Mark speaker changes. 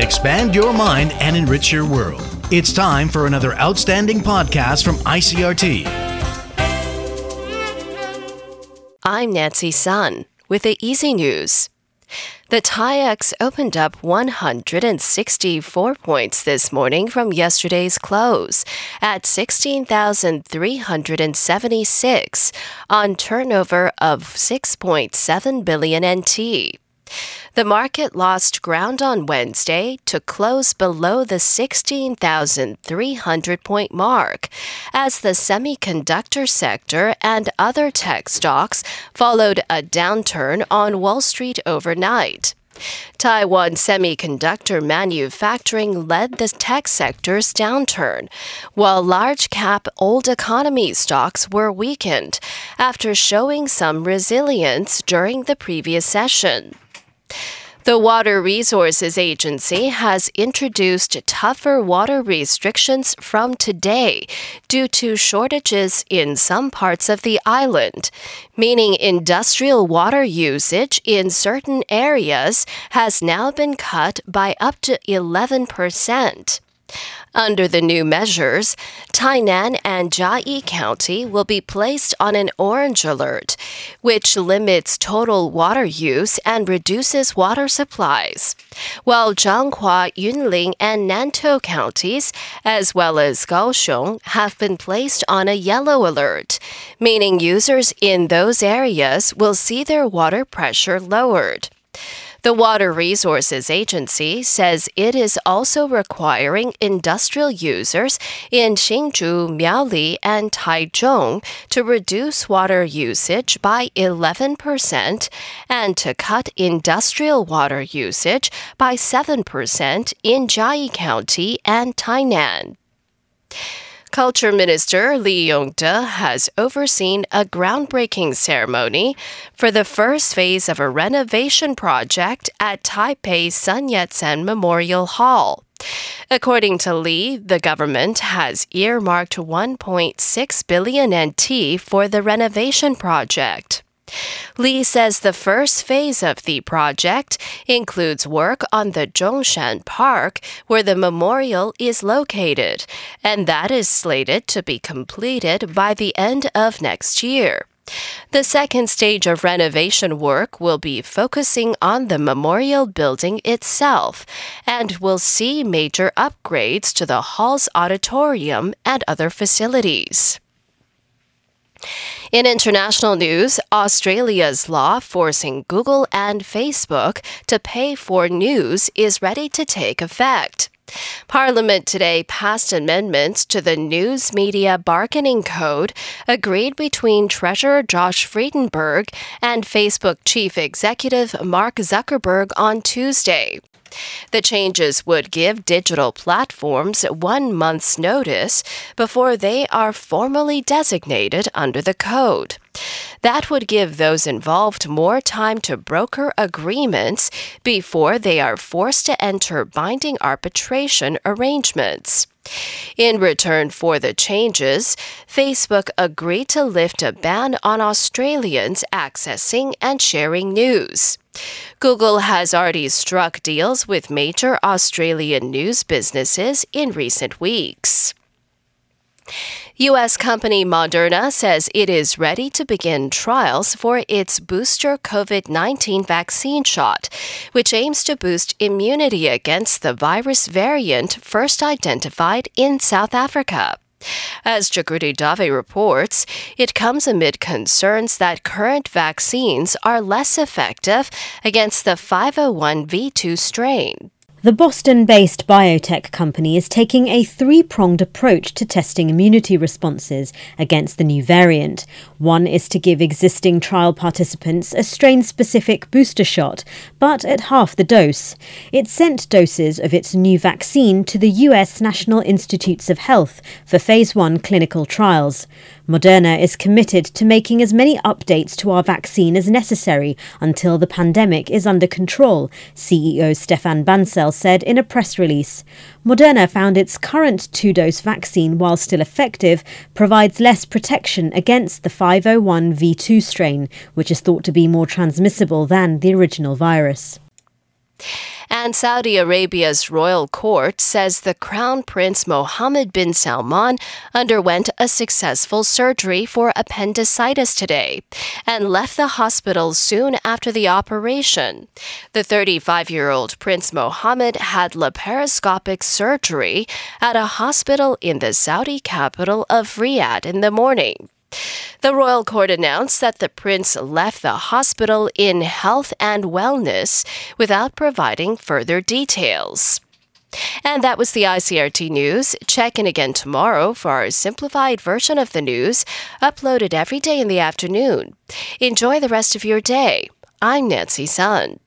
Speaker 1: Expand your mind and enrich your world. It's time for another outstanding podcast from ICRT.
Speaker 2: I'm Nancy Sun with the Easy News. The TAIEX opened up 164 points this morning from yesterday's close at 16,376 on turnover of 6.7 billion NT. The market lost ground on Wednesday to close below the 16,300 point mark as the semiconductor sector and other tech stocks followed a downturn on Wall Street overnight. Taiwan semiconductor manufacturing led the tech sector's downturn, while large cap old economy stocks were weakened after showing some resilience during the previous session. The Water Resources Agency has introduced tougher water restrictions from today due to shortages in some parts of the island, meaning industrial water usage in certain areas has now been cut by up to 11 percent. Under the new measures, Tainan and Chiayi County will be placed on an orange alert, which limits total water use and reduces water supplies, while Changhua, Yunlin, and Nantou counties, as well as Kaohsiung, have been placed on a yellow alert, meaning users in those areas will see their water pressure lowered. The Water Resources Agency says it is also requiring industrial users in Hsinchu, Miaoli, and Taichung to reduce water usage by 11% and to cut industrial water usage by 7% in Chiayi County and Tainan. Culture Minister Lee Yung-te has overseen a groundbreaking ceremony for the first phase of a renovation project at Taipei Sun Yat-sen Memorial Hall. According to Lee, the government has earmarked 1.6 billion NT for the renovation project. Lee says the first phase of the project includes work on the Zhongshan Park, where the memorial is located, and that is slated to be completed by the end of next year. The second stage of renovation work will be focusing on the memorial building itself and will see major upgrades to the hall's auditorium and other facilities. In international news, Australia's law forcing Google and Facebook to pay for news is ready to take effect. Parliament today passed amendments to the News Media Bargaining Code agreed between Treasurer Josh Frydenberg and Facebook Chief Executive Mark Zuckerberg on Tuesday. The changes would give digital platforms one month's notice before they are formally designated under the code. That would give those involved more time to broker agreements before they are forced to enter binding arbitration arrangements. In return for the changes, Facebook agreed to lift a ban on Australians accessing and sharing news. Google has already struck deals with major Australian news businesses in recent weeks. U.S. company Moderna says it is ready to begin trials for its booster COVID 19 vaccine shot, which aims to boost immunity against the virus variant first identified in South Africa. As Jagriti Dave reports, it comes amid concerns that current vaccines are less effective against the 501v2 strain.
Speaker 3: The Boston based biotech company is taking a three pronged approach to testing immunity responses against the new variant. One is to give existing trial participants a strain specific booster shot, but at half the dose. It sent doses of its new vaccine to the US National Institutes of Health for phase one clinical trials. Moderna is committed to making as many updates to our vaccine as necessary until the pandemic is under control, CEO Stéphane Bancel said in a press release. Moderna found its current two dose vaccine, while still effective, provides less protection against the 501v2 strain, which is thought to be more transmissible than the original virus.
Speaker 2: And Saudi Arabia's royal court says the Crown Prince Mohammed bin Salman underwent a successful surgery for appendicitis today and left the hospital soon after the operation. The 35 year old Prince Mohammed had laparoscopic surgery at a hospital in the Saudi capital of Riyadh in the morning. The royal court announced that the prince left the hospital in health and wellness without providing further details. And that was the ICRT news. Check in again tomorrow for our simplified version of the news, uploaded every day in the afternoon. Enjoy the rest of your day. I'm Nancy Sun.